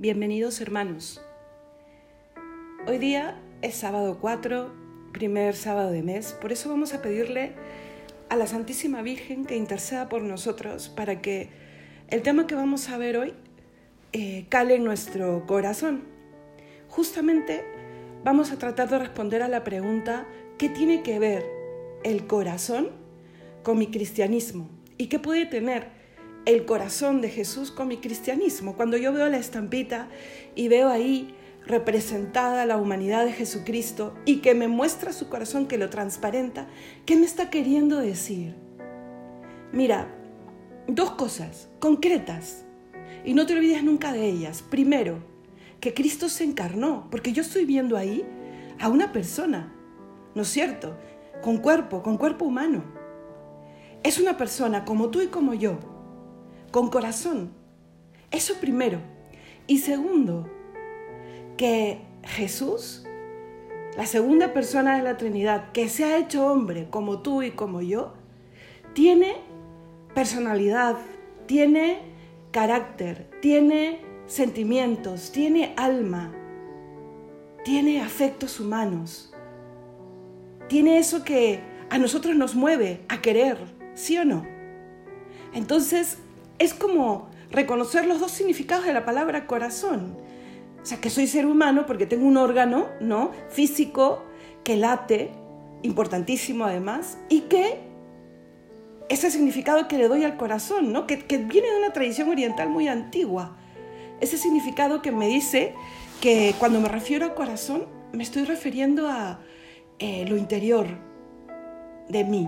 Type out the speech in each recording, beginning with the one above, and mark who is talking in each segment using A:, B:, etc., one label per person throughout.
A: Bienvenidos hermanos. Hoy día es sábado 4, primer sábado de mes, por eso vamos a pedirle a la Santísima Virgen que interceda por nosotros para que el tema que vamos a ver hoy eh, cale en nuestro corazón. Justamente vamos a tratar de responder a la pregunta ¿qué tiene que ver el corazón con mi cristianismo? ¿Y qué puede tener el corazón de Jesús con mi cristianismo. Cuando yo veo la estampita y veo ahí representada la humanidad de Jesucristo y que me muestra su corazón que lo transparenta, ¿qué me está queriendo decir? Mira, dos cosas concretas y no te olvides nunca de ellas. Primero, que Cristo se encarnó, porque yo estoy viendo ahí a una persona, ¿no es cierto? Con cuerpo, con cuerpo humano. Es una persona como tú y como yo, con corazón. Eso primero. Y segundo, que Jesús, la segunda persona de la Trinidad, que se ha hecho hombre como tú y como yo, tiene personalidad, tiene carácter, tiene sentimientos, tiene alma, tiene afectos humanos, tiene eso que a nosotros nos mueve a querer, ¿sí o no? Entonces, es como reconocer los dos significados de la palabra corazón. O sea, que soy ser humano porque tengo un órgano, ¿no? Físico que late, importantísimo además, y que ese significado que le doy al corazón, ¿no? Que, viene de una tradición oriental muy antigua. Ese significado que me dice que cuando me refiero a corazón, me estoy refiriendo a eh, lo interior de mí,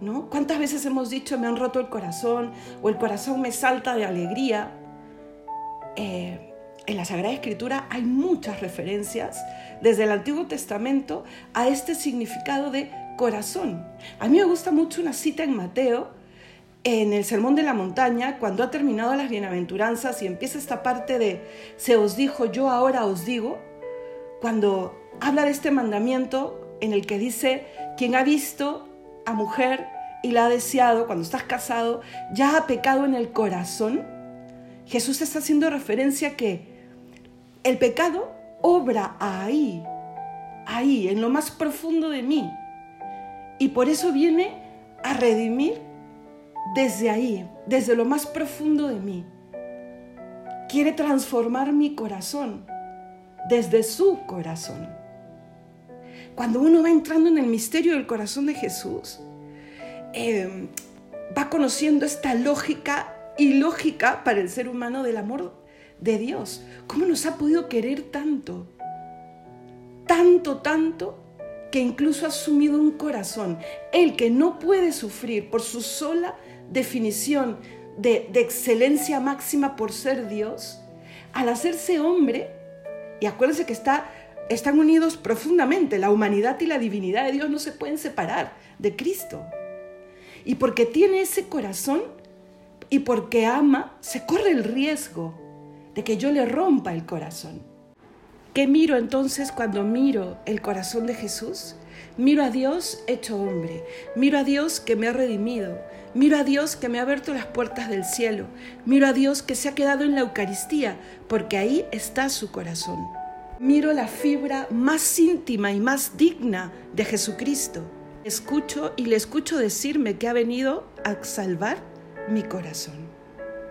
A: ¿no? ¿Cuántas veces hemos dicho me han roto el corazón o el corazón me salta de alegría? Eh, en la Sagrada Escritura hay muchas referencias desde el Antiguo Testamento a este significado de corazón. A mí me gusta mucho una cita en Mateo, en el Sermón de la Montaña, cuando ha terminado las bienaventuranzas y empieza esta parte de se os dijo, yo ahora os digo, cuando habla de este mandamiento en el que dice, quien ha visto a mujer y la ha deseado, cuando estás casado, ya ha pecado en el corazón, Jesús está haciendo referencia que el pecado obra ahí, ahí, en lo más profundo de mí. Y por eso viene a redimir desde ahí, desde lo más profundo de mí. Quiere transformar mi corazón desde su corazón. Cuando uno va entrando en el misterio del corazón de Jesús, em, va conociendo esta lógica ilógica para el ser humano del amor de Dios. ¿Cómo nos ha podido querer tanto? Tanto, tanto, que incluso ha asumido un corazón. El que no puede sufrir por su sola definición de, de excelencia máxima por ser Dios, al hacerse hombre, y acuérdense que está están unidos profundamente. La humanidad y la divinidad de Dios no se pueden separar de Cristo. Y porque tiene ese corazón y porque ama, se corre el riesgo de que yo le rompa el corazón. ¿Qué miro entonces cuando miro el corazón de Jesús? Miro a Dios hecho hombre, miro a Dios que me ha redimido, miro a Dios que me ha abierto las puertas del cielo, miro a Dios que se ha quedado en la Eucaristía, porque ahí está su corazón miro la fibra más íntima y más digna de Jesucristo. Escucho y le escucho decirme que ha venido a salvar mi corazón.